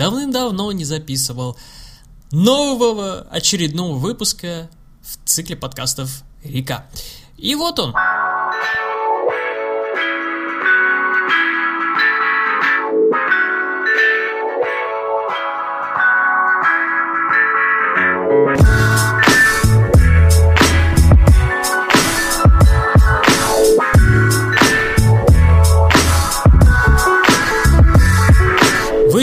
давным-давно не записывал нового очередного выпуска в цикле подкастов «Река». И вот он.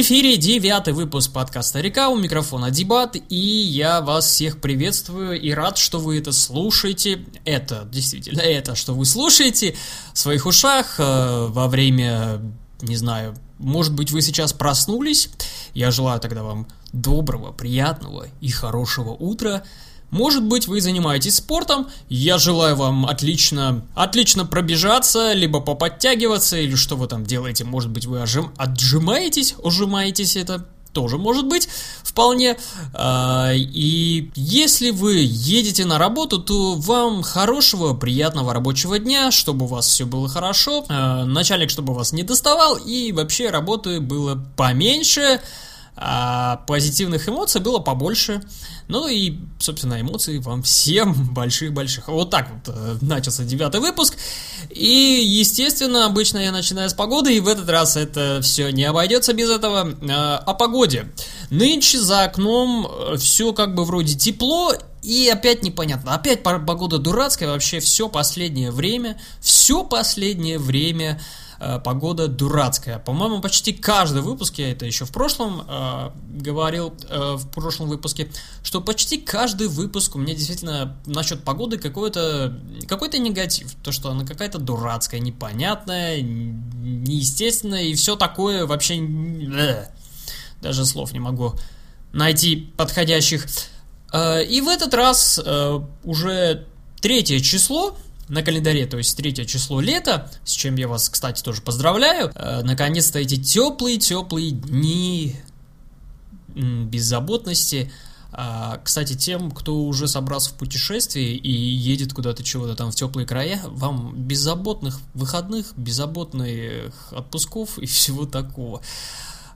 Эфире девятый выпуск подкаста «Река», у микрофона Дебат, и я вас всех приветствую и рад, что вы это слушаете. Это, действительно, это, что вы слушаете в своих ушах э, во время, не знаю, может быть, вы сейчас проснулись. Я желаю тогда вам доброго, приятного и хорошего утра. Может быть, вы занимаетесь спортом, я желаю вам отлично, отлично пробежаться, либо поподтягиваться, или что вы там делаете, может быть, вы ожим, отжимаетесь, ужимаетесь, это тоже может быть вполне. А, и если вы едете на работу, то вам хорошего, приятного рабочего дня, чтобы у вас все было хорошо, а, начальник, чтобы вас не доставал, и вообще работы было поменьше, а позитивных эмоций было побольше. Ну и, собственно, эмоций вам всем больших-больших. Вот так вот э, начался девятый выпуск. И, естественно, обычно я начинаю с погоды, и в этот раз это все не обойдется без этого. Э, о погоде. Нынче за окном э, все как бы вроде тепло, и опять непонятно. Опять погода дурацкая, вообще все последнее время. Все последнее время погода дурацкая. По-моему, почти каждый выпуск, я это еще в прошлом э, говорил, э, в прошлом выпуске, что почти каждый выпуск у меня действительно насчет погоды какой-то какой негатив. То, что она какая-то дурацкая, непонятная, неестественная и все такое вообще... Э, даже слов не могу найти подходящих. Э, и в этот раз э, уже третье число, на календаре, то есть третье число лета, с чем я вас, кстати, тоже поздравляю. Э, наконец-то эти теплые-теплые дни беззаботности. А, кстати, тем, кто уже собрался в путешествие и едет куда-то чего-то там в теплые края, вам беззаботных выходных, беззаботных отпусков и всего такого.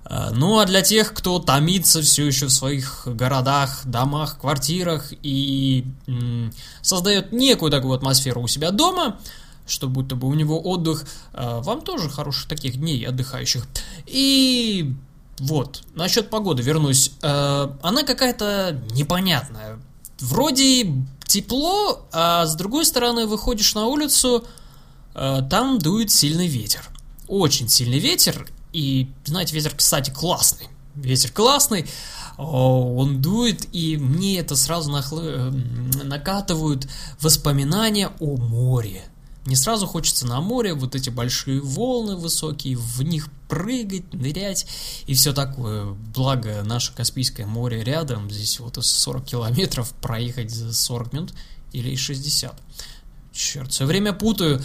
Э, ну а для тех, кто томится все еще в своих городах, домах, квартирах и м, создает некую такую атмосферу у себя дома, что будто бы у него отдых, э, вам тоже хороших таких дней отдыхающих. И вот, насчет погоды вернусь. Э, она какая-то непонятная. Вроде тепло, а с другой стороны выходишь на улицу, там дует сильный ветер. Очень сильный ветер, и, знаете, ветер, кстати, классный. Ветер классный, он дует, и мне это сразу нахлы... накатывают воспоминания о море. Мне сразу хочется на море, вот эти большие волны высокие, в них прыгать, нырять и все такое. Благо, наше Каспийское море рядом, здесь вот 40 километров проехать за 40 минут или 60. Черт, все время путаю,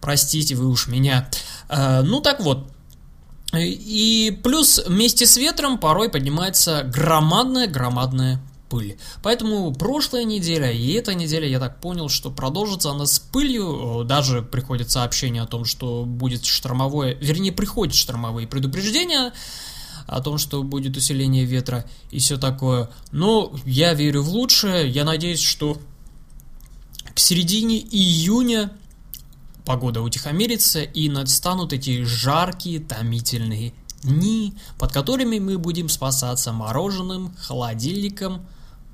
простите вы уж меня. А, ну так вот, и плюс вместе с ветром порой поднимается громадная-громадная пыль. Поэтому прошлая неделя и эта неделя, я так понял, что продолжится она с пылью. Даже приходит сообщение о том, что будет штормовое, вернее, приходят штормовые предупреждения о том, что будет усиление ветра и все такое. Но я верю в лучшее. Я надеюсь, что к середине июня погода утихомирится и настанут эти жаркие, томительные дни, под которыми мы будем спасаться мороженым, холодильником,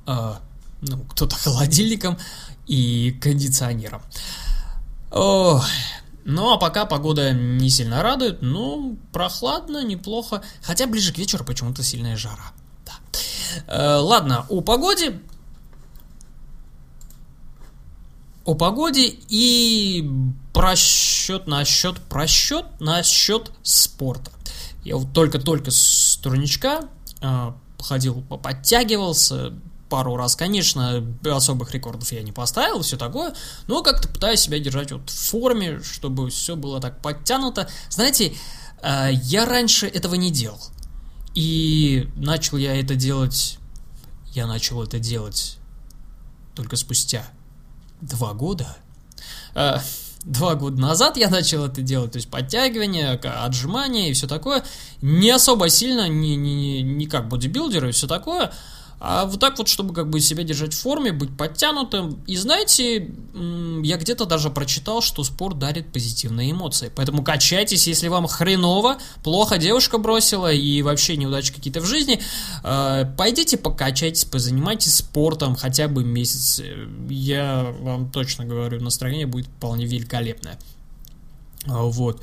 э, ну, кто-то холодильником и кондиционером. О, ну, а пока погода не сильно радует, ну, прохладно, неплохо, хотя ближе к вечеру почему-то сильная жара. Да. Э, ладно, о погоде о погоде и просчет насчет просчет насчет спорта. Я вот только-только с турничка э, ходил, подтягивался пару раз, конечно, особых рекордов я не поставил, все такое, но как-то пытаюсь себя держать вот в форме, чтобы все было так подтянуто. Знаете, э, я раньше этого не делал. И начал я это делать, я начал это делать только спустя два года. А, два года назад я начал это делать, то есть подтягивание, отжимания и все такое, не особо сильно, не, не, не как бодибилдеры и все такое, а вот так вот, чтобы как бы себя держать в форме, быть подтянутым. И знаете, я где-то даже прочитал, что спорт дарит позитивные эмоции. Поэтому качайтесь, если вам хреново, плохо девушка бросила и вообще неудачи какие-то в жизни, э, пойдите покачайтесь, позанимайтесь спортом хотя бы месяц. Я вам точно говорю, настроение будет вполне великолепное. Вот.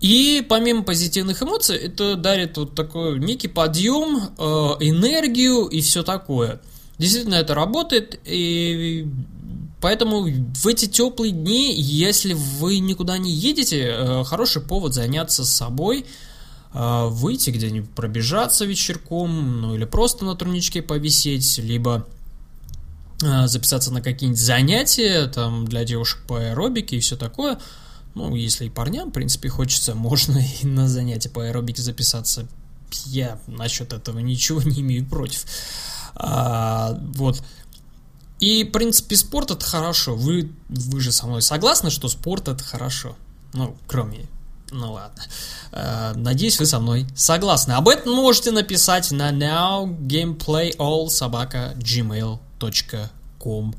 И помимо позитивных эмоций, это дарит вот такой некий подъем, э, энергию и все такое. Действительно, это работает, и поэтому в эти теплые дни, если вы никуда не едете, э, хороший повод заняться собой, э, выйти где-нибудь пробежаться вечерком, ну или просто на турничке повисеть, либо записаться на какие-нибудь занятия там для девушек по аэробике и все такое – ну, если и парням, в принципе, хочется, можно и на занятия по аэробике записаться. Я насчет этого ничего не имею против. А, вот. И, в принципе, спорт это хорошо. Вы, вы же со мной согласны, что спорт это хорошо? Ну, кроме... Ну ладно. А, надеюсь, вы со мной согласны. Об этом можете написать на nowgameplayall.gmail.com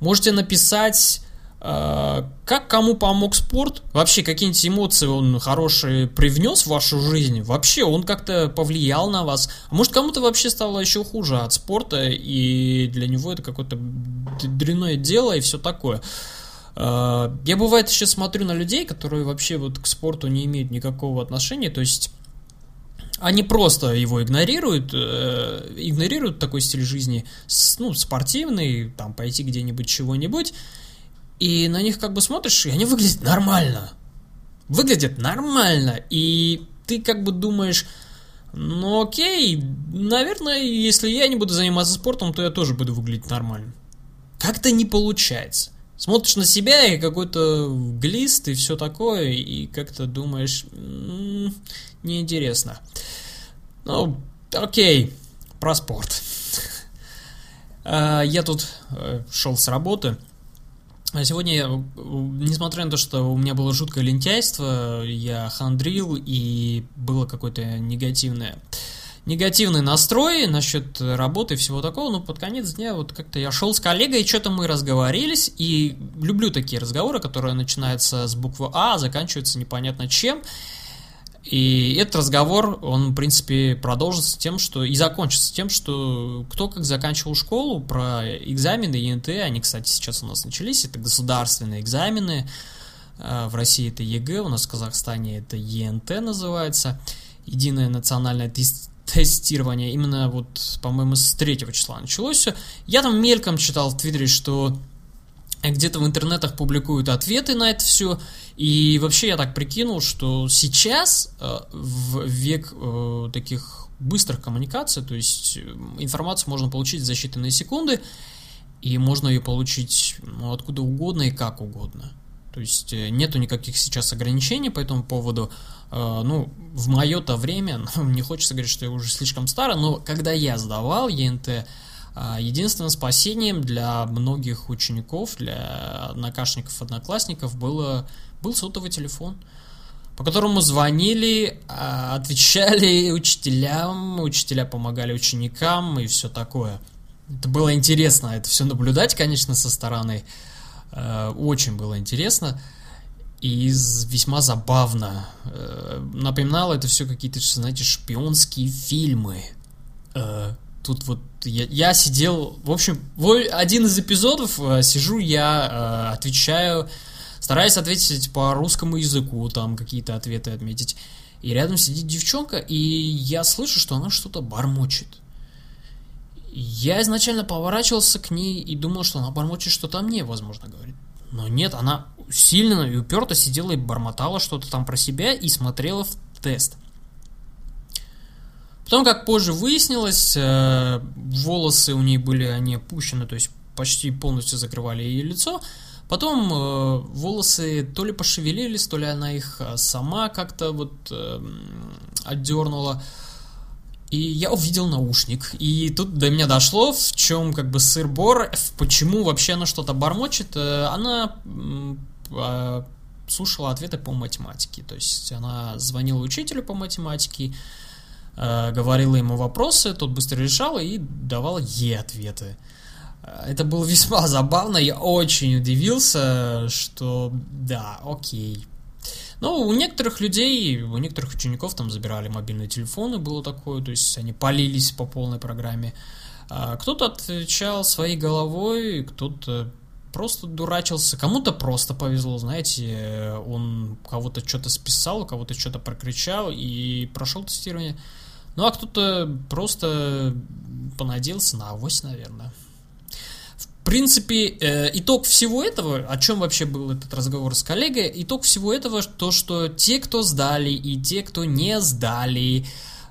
Можете написать как кому помог спорт? Вообще, какие-нибудь эмоции он хорошие привнес в вашу жизнь? Вообще, он как-то повлиял на вас? А может, кому-то вообще стало еще хуже от спорта, и для него это какое-то дрянное дело и все такое? А, я бывает еще смотрю на людей, которые вообще вот к спорту не имеют никакого отношения, то есть они просто его игнорируют, э, игнорируют такой стиль жизни, ну, спортивный, там, пойти где-нибудь чего-нибудь, и на них как бы смотришь, и они выглядят нормально. Выглядят нормально. И ты как бы думаешь, ну окей, наверное, если я не буду заниматься спортом, то я тоже буду выглядеть нормально. Как-то не получается. Смотришь на себя и какой-то глист и все такое, и как-то думаешь, м-м, неинтересно. Ну, окей, про спорт. А, я тут э, шел с работы, сегодня, несмотря на то, что у меня было жуткое лентяйство, я хандрил и было какое-то негативное негативный настрой насчет работы и всего такого, но под конец дня вот как-то я шел с коллегой, что-то мы разговорились, и люблю такие разговоры, которые начинаются с буквы А, заканчиваются непонятно чем, и этот разговор, он, в принципе, продолжится тем, что и закончится тем, что кто как заканчивал школу, про экзамены ЕНТ, они, кстати, сейчас у нас начались, это государственные экзамены, э, в России это ЕГЭ, у нас в Казахстане это ЕНТ называется, Единое национальное тестирование, именно вот, по-моему, с 3 числа началось все. Я там мельком читал в Твиттере, что где-то в интернетах публикуют ответы на это все. И вообще я так прикинул, что сейчас э, в век э, таких быстрых коммуникаций, то есть э, информацию можно получить за считанные секунды, и можно ее получить ну, откуда угодно и как угодно. То есть нету никаких сейчас ограничений по этому поводу. Ну, в мое-то время, ну, не хочется говорить, что я уже слишком старый, но когда я сдавал ЕНТ, единственным спасением для многих учеников, для однокашников, одноклассников было, был сотовый телефон, по которому звонили, а, отвечали учителям, учителя помогали ученикам и все такое. Это было интересно, это все наблюдать, конечно, со стороны. А, очень было интересно и весьма забавно. Напоминало это все какие-то, знаете, шпионские фильмы тут вот я, я сидел, в общем, один из эпизодов э, сижу я, э, отвечаю, стараюсь ответить по русскому языку, там какие-то ответы отметить. И рядом сидит девчонка, и я слышу, что она что-то бормочет. Я изначально поворачивался к ней и думал, что она бормочет что-то мне, возможно, говорит. Но нет, она сильно и уперто сидела и бормотала что-то там про себя и смотрела в тест. Потом, как позже выяснилось, э, волосы у нее были, они опущены, то есть почти полностью закрывали ее лицо. Потом э, волосы то ли пошевелились, то ли она их э, сама как-то вот э, отдернула. И я увидел наушник. И тут до меня дошло, в чем как бы сыр-бор, почему вообще она что-то бормочет. Она э, слушала ответы по математике. То есть она звонила учителю по математике, э, говорила ему вопросы, тот быстро решал и давал ей ответы. Это было весьма забавно, я очень удивился, что да, окей. Но у некоторых людей, у некоторых учеников там забирали мобильные телефоны, было такое, то есть они полились по полной программе. А кто-то отвечал своей головой, кто-то просто дурачился, кому-то просто повезло, знаете, он кого-то что-то списал, кого-то что-то прокричал и прошел тестирование. Ну а кто-то просто понадеялся на авось, наверное. В принципе, э, итог всего этого, о чем вообще был этот разговор с коллегой, итог всего этого, то, что те, кто сдали, и те, кто не сдали,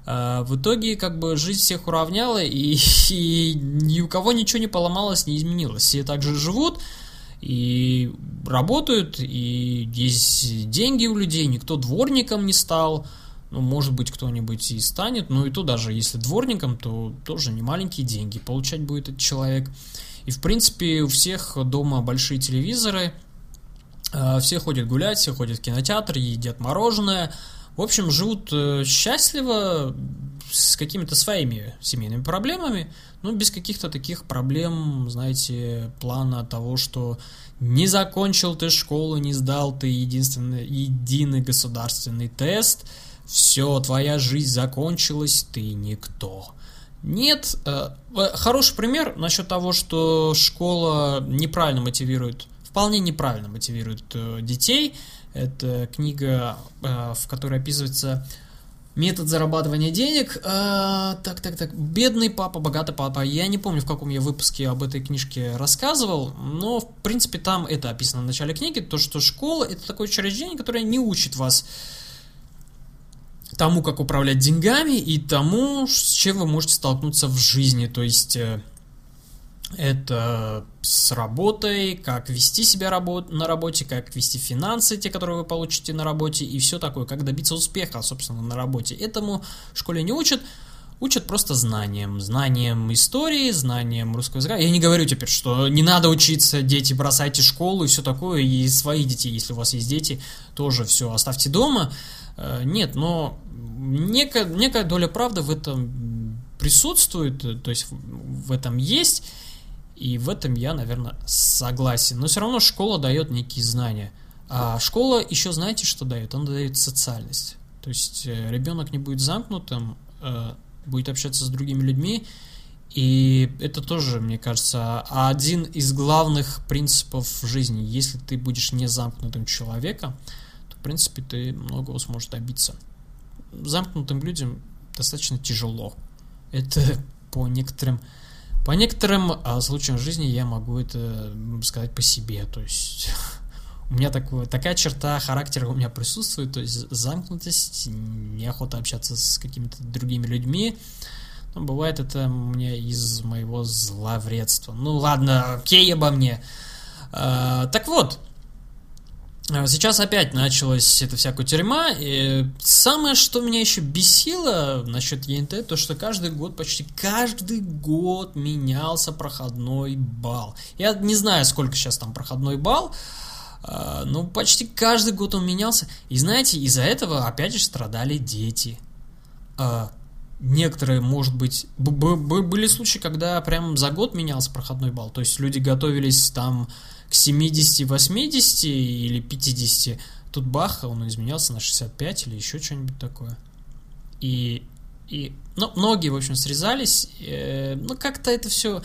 э, в итоге как бы жизнь всех уравняла, и, и ни у кого ничего не поломалось, не изменилось. Все также живут, и работают, и есть деньги у людей, никто дворником не стал, ну, может быть, кто-нибудь и станет, но и то даже если дворником, то тоже не маленькие деньги получать будет этот человек. И, в принципе, у всех дома большие телевизоры, э, все ходят гулять, все ходят в кинотеатр, едят мороженое. В общем, живут э, счастливо, с какими-то своими семейными проблемами, но без каких-то таких проблем, знаете, плана того, что не закончил ты школу, не сдал ты единственный, единый государственный тест, все, твоя жизнь закончилась, ты никто. Нет, э, хороший пример насчет того, что школа неправильно мотивирует, вполне неправильно мотивирует э, детей. Это книга, э, в которой описывается метод зарабатывания денег. Так, так, так. Бедный папа, богатый папа. Я не помню, в каком я выпуске об этой книжке рассказывал, но, в принципе, там это описано в начале книги, то, что школа – это такое учреждение, которое не учит вас тому, как управлять деньгами и тому, с чем вы можете столкнуться в жизни. То есть э, это с работой, как вести себя работ на работе, как вести финансы, те, которые вы получите на работе, и все такое, как добиться успеха, собственно, на работе. Этому в школе не учат, учат просто знанием, знанием истории, знанием русского языка. Я не говорю теперь, что не надо учиться, дети, бросайте школу и все такое, и своих детей, если у вас есть дети, тоже все оставьте дома. Э, нет, но некая, некая доля правды в этом присутствует, то есть в этом есть, и в этом я, наверное, согласен. Но все равно школа дает некие знания. А школа еще, знаете, что дает? Она дает социальность. То есть э, ребенок не будет замкнутым, э, будет общаться с другими людьми, и это тоже, мне кажется, один из главных принципов жизни. Если ты будешь не замкнутым человеком, в принципе, ты многого сможешь добиться замкнутым людям достаточно тяжело. Это по некоторым по некоторым а, случаям жизни я могу это сказать по себе. То есть у меня такое, такая черта характера у меня присутствует, то есть замкнутость, неохота общаться с какими-то другими людьми. Но бывает это мне из моего зловредства. Ну ладно, окей обо мне. А, так вот, сейчас опять началась эта всякая тюрьма. И самое, что меня еще бесило насчет ЕНТ, то что каждый год, почти каждый год менялся проходной балл. Я не знаю, сколько сейчас там проходной балл, а, но почти каждый год он менялся. И знаете, из-за этого опять же страдали дети. А, некоторые, может быть, были случаи, когда прям за год менялся проходной балл. То есть люди готовились там к 70, 80 или 50, тут бах, он изменялся на 65 или еще что-нибудь такое. И, и ну, многие, в общем, срезались, э, ну, как-то это все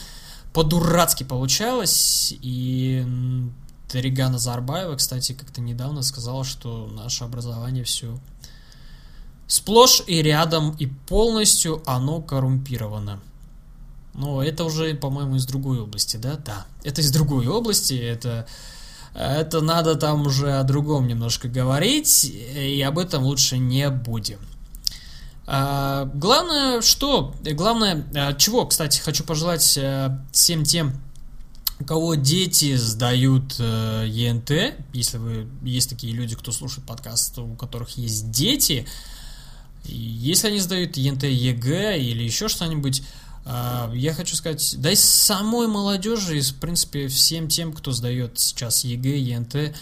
по-дурацки получалось, и Регана Зарбаева, кстати, как-то недавно сказала, что наше образование все сплошь и рядом и полностью оно коррумпировано. Но это уже, по-моему, из другой области, да? Да, это из другой области, это... Это надо там уже о другом немножко говорить, и об этом лучше не будем. А, главное, что? Главное, а, чего, кстати, хочу пожелать а, всем тем, у кого дети сдают э, ЕНТ, если вы есть такие люди, кто слушает подкаст, у которых есть дети, если они сдают ЕНТ ЕГЭ или еще что-нибудь, я хочу сказать, да и самой молодежи, и, в принципе, всем тем, кто сдает сейчас ЕГЭ, ЕНТ,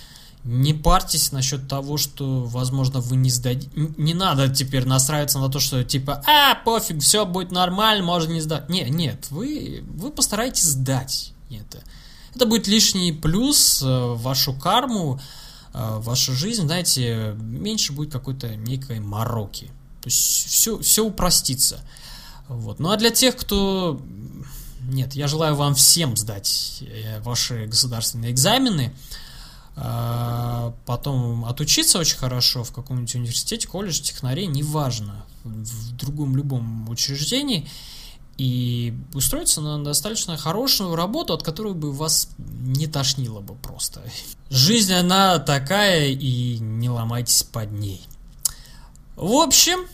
не парьтесь насчет того, что, возможно, вы не сдадите. Не надо теперь настраиваться на то, что типа, а, пофиг, все будет нормально, можно не сдать. Нет, нет, вы, вы постарайтесь сдать это. Это будет лишний плюс в вашу карму, в вашу жизнь, знаете, меньше будет какой-то некой мороки. То есть все, все упростится. Вот. Ну а для тех, кто... Нет, я желаю вам всем сдать э, ваши государственные экзамены, а, потом отучиться очень хорошо в каком-нибудь университете, колледже, технаре, неважно, в другом любом учреждении, и устроиться на достаточно хорошую работу, от которой бы вас не тошнило бы просто. Жизнь, она такая, и не ломайтесь под ней. В общем,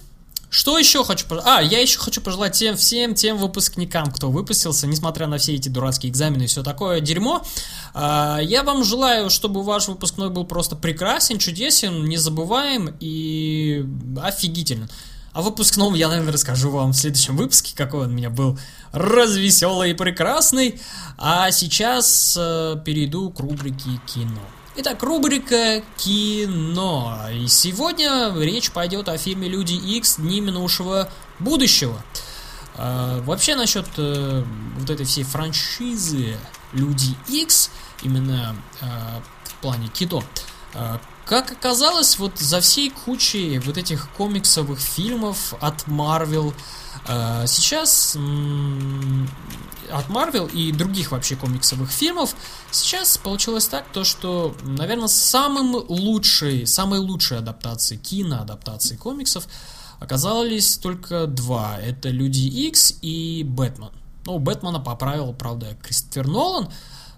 что еще хочу пожелать? А, я еще хочу пожелать тем, всем тем выпускникам, кто выпустился, несмотря на все эти дурацкие экзамены и все такое дерьмо. А, я вам желаю, чтобы ваш выпускной был просто прекрасен, чудесен, незабываем и офигительный. О выпускном я, наверное, расскажу вам в следующем выпуске, какой он у меня был развеселый и прекрасный. А сейчас э, перейду к рубрике кино. Итак, рубрика «Кино». И сегодня речь пойдет о фильме «Люди Икс. Дни минувшего будущего». А, вообще насчет э, вот этой всей франшизы «Люди Икс», именно э, в плане кино, э, как оказалось, вот за всей кучей вот этих комиксовых фильмов от Marvel э, сейчас от Marvel и других вообще комиксовых фильмов, сейчас получилось так, то что, наверное, самым лучшей, самой лучшей адаптацией, киноадаптацией комиксов оказались только два. Это Люди Икс и Бэтмен. Ну, Бэтмена поправил, правда, Кристофер Нолан,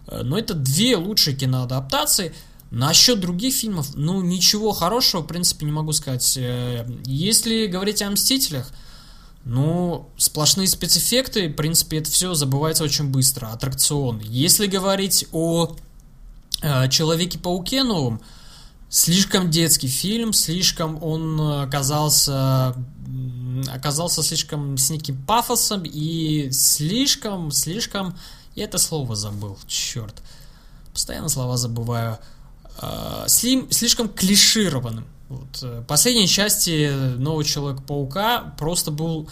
э, но это две лучшие киноадаптации. Насчет других фильмов, ну, ничего хорошего, в принципе, не могу сказать. Э, если говорить о Мстителях, ну, сплошные спецэффекты, в принципе, это все забывается очень быстро, аттракционы. Если говорить о э, Человеке-пауке новом, слишком детский фильм, слишком он оказался оказался слишком с неким пафосом и слишком, слишком, я это слово забыл, черт, постоянно слова забываю, э, слим, слишком клишированным. Вот. Э, последней части Нового Человека-паука просто был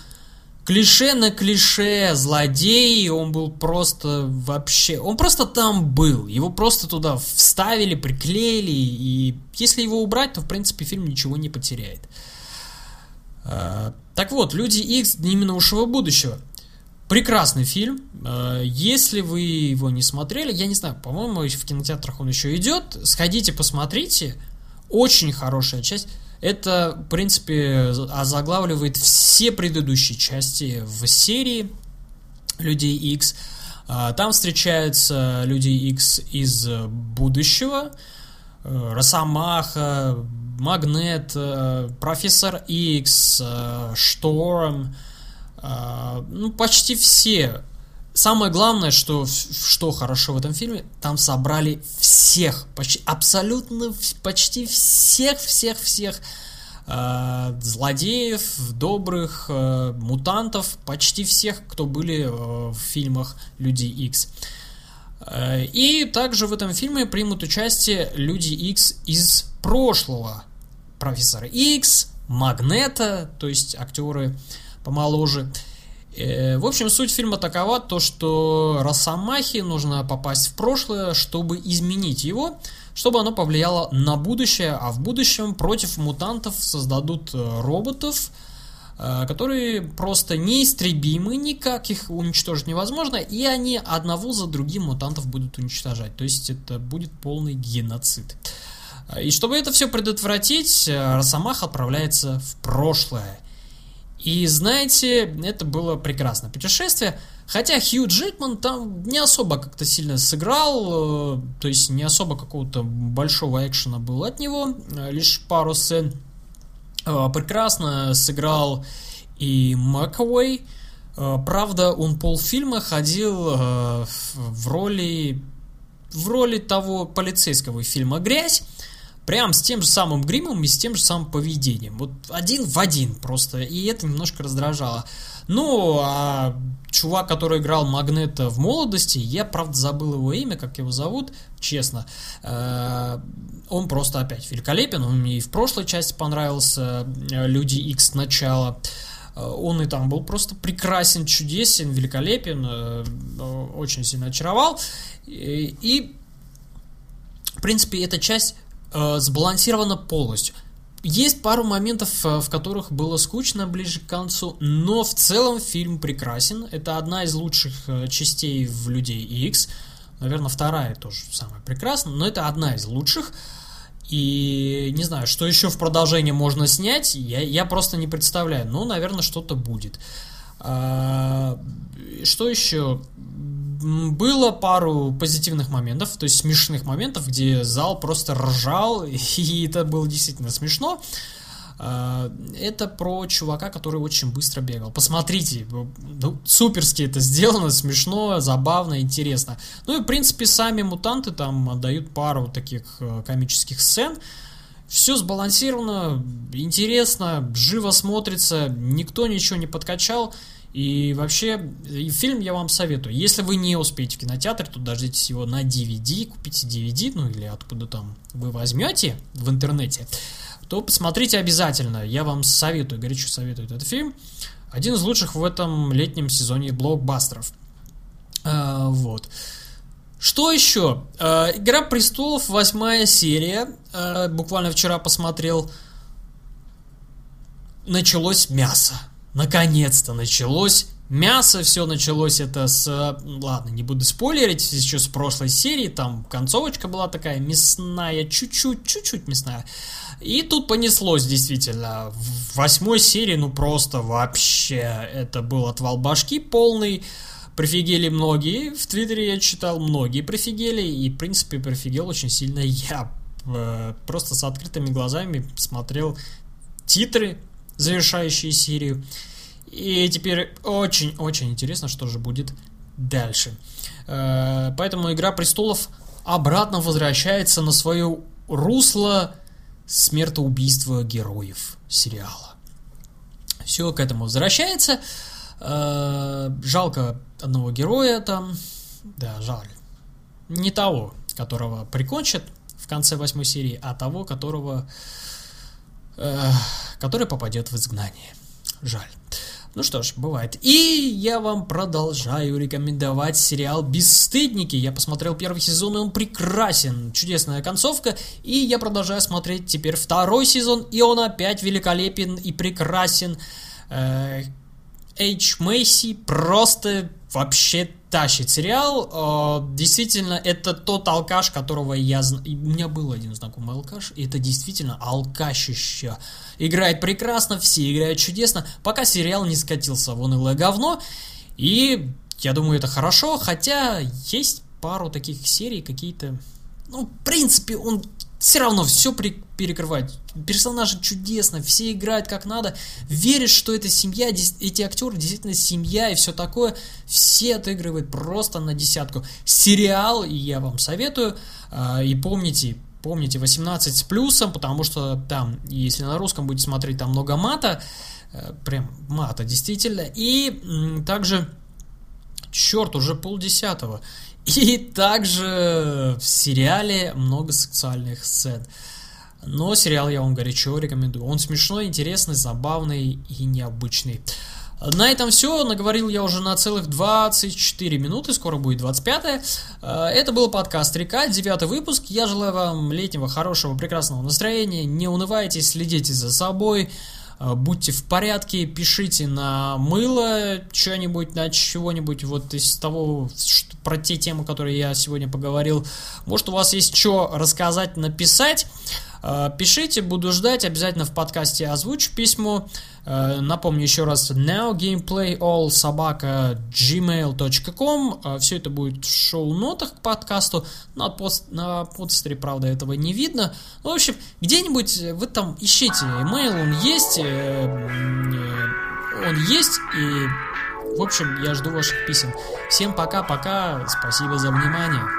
клише на клише, злодей, он был просто вообще, он просто там был, его просто туда вставили, приклеили, и если его убрать, то в принципе фильм ничего не потеряет. Э, так вот, Люди Икс Дни минувшего будущего. Прекрасный фильм. Э, если вы его не смотрели, я не знаю, по-моему, в кинотеатрах он еще идет. Сходите, посмотрите. Очень хорошая часть. Это, в принципе, озаглавливает все предыдущие части в серии Людей X. А, там встречаются Люди X из будущего, э, Росомаха, Магнет, э, Профессор X, э, Шторм, ну, почти все Самое главное, что, что хорошо в этом фильме, там собрали всех, почти, абсолютно почти всех, всех, всех э, злодеев, добрых, э, мутантов, почти всех, кто были э, в фильмах Люди Икс. Э, и также в этом фильме примут участие Люди Икс из прошлого. Профессора Икс, Магнета, то есть актеры помоложе. Э, в общем, суть фильма такова, то что Росомахе нужно попасть в прошлое, чтобы изменить его, чтобы оно повлияло на будущее, а в будущем против мутантов создадут э, роботов, э, которые просто неистребимы, никак их уничтожить невозможно, и они одного за другим мутантов будут уничтожать. То есть это будет полный геноцид. И чтобы это все предотвратить, Росомах отправляется в прошлое. И знаете, это было прекрасное путешествие. Хотя Хью Джекман там не особо как-то сильно сыграл, э, то есть не особо какого-то большого экшена было от него, э, лишь пару сцен. Э, прекрасно сыграл и Макавей. Правда, он полфильма ходил в роли в роли того полицейского фильма «Грязь», Прям с тем же самым гримом и с тем же самым поведением. Вот один в один просто. И это немножко раздражало. Ну, а чувак, который играл Магнета в молодости, я, правда, забыл его имя, как его зовут, честно. Э, он просто опять великолепен, он мне и в прошлой части понравился, э, Люди X начало. Э, он и там был просто прекрасен, чудесен, великолепен, очень сильно очаровал. И, в принципе, эта часть сбалансирована полностью. Есть пару моментов, в которых было скучно ближе к концу, но в целом фильм прекрасен. Это одна из лучших частей в Людей X. Наверное, вторая тоже самая прекрасная, но это одна из лучших. И не знаю, что еще в продолжение можно снять, я, я просто не представляю. Ну, наверное, что-то будет. А, что еще? Было пару позитивных моментов, то есть смешных моментов, где зал просто ржал, и это было действительно смешно. А, это про чувака, который очень быстро бегал. Посмотрите, ну, суперски это сделано, смешно, забавно, интересно. Ну и, в принципе, сами мутанты там отдают пару таких э, комических сцен. Все сбалансировано, интересно, живо смотрится, никто ничего не подкачал. И вообще, фильм я вам советую. Если вы не успеете в кинотеатр, то дождитесь его на DVD, купите DVD, ну или откуда там вы возьмете в интернете то посмотрите обязательно. Я вам советую, горячо советую этот фильм. Один из лучших в этом летнем сезоне блокбастеров. А, вот. Что еще? А, Игра престолов, восьмая серия. А, буквально вчера посмотрел. Началось мясо. Наконец-то началось мясо. Все началось это с... Ладно, не буду спойлерить. Еще с прошлой серии. Там концовочка была такая мясная. Чуть-чуть, чуть-чуть мясная. И тут понеслось действительно. В восьмой серии, ну просто вообще, это был отвал башки полный. Прифигели многие, в Твиттере я читал, многие прифигели, и, в принципе, прифигел очень сильно я. Э, просто с открытыми глазами смотрел титры, завершающие серию. И теперь очень-очень интересно, что же будет дальше. Э, поэтому «Игра престолов» обратно возвращается на свое русло смертоубийство героев сериала. Все к этому возвращается. Э, жалко одного героя там. Да, жаль. Не того, которого прикончат в конце восьмой серии, а того, которого... Э, который попадет в изгнание. Жаль. Ну что ж, бывает. И я вам продолжаю рекомендовать сериал «Бесстыдники». Я посмотрел первый сезон, и он прекрасен. Чудесная концовка. И я продолжаю смотреть теперь второй сезон, и он опять великолепен и прекрасен. Эйч Мейси просто вообще тащит сериал. Э, действительно, это тот алкаш, которого я. У меня был один знакомый алкаш, и это действительно алкашище. Играет прекрасно, все играют чудесно, пока сериал не скатился в унылое говно. И я думаю, это хорошо, хотя есть пару таких серий какие-то... Ну, в принципе, он все равно все при, перекрывает. Персонажи чудесно, все играют как надо. Веришь, что это семья, эти актеры действительно семья и все такое. Все отыгрывают просто на десятку. Сериал, и я вам советую. А, и помните, помните 18 с плюсом, потому что там, если на русском будете смотреть, там много мата. Э, прям мата, действительно. И также, черт, уже полдесятого. И также в сериале много сексуальных сцен. Но сериал я вам горячо рекомендую. Он смешной, интересный, забавный и необычный. На этом все. Наговорил я уже на целых 24 минуты. Скоро будет 25 э, Это был подкаст Река, девятый выпуск. Я желаю вам летнего, хорошего, прекрасного настроения. Не унывайте, следите за собой. Э, будьте в порядке, пишите на мыло что-нибудь, на чего-нибудь вот из того, что, про те темы, которые я сегодня поговорил. Может, у вас есть что рассказать, написать. Э, пишите, буду ждать, обязательно в подкасте озвучу письмо. Э, напомню еще раз, nowgameplayallsobaka.gmail.com э, Все это будет в шоу-нотах к подкасту. На, пост, на подстере, правда, этого не видно. Ну, в общем, где-нибудь вы там ищите email, он есть. Он есть, и, в общем, я жду ваших писем. Всем пока-пока, спасибо за внимание.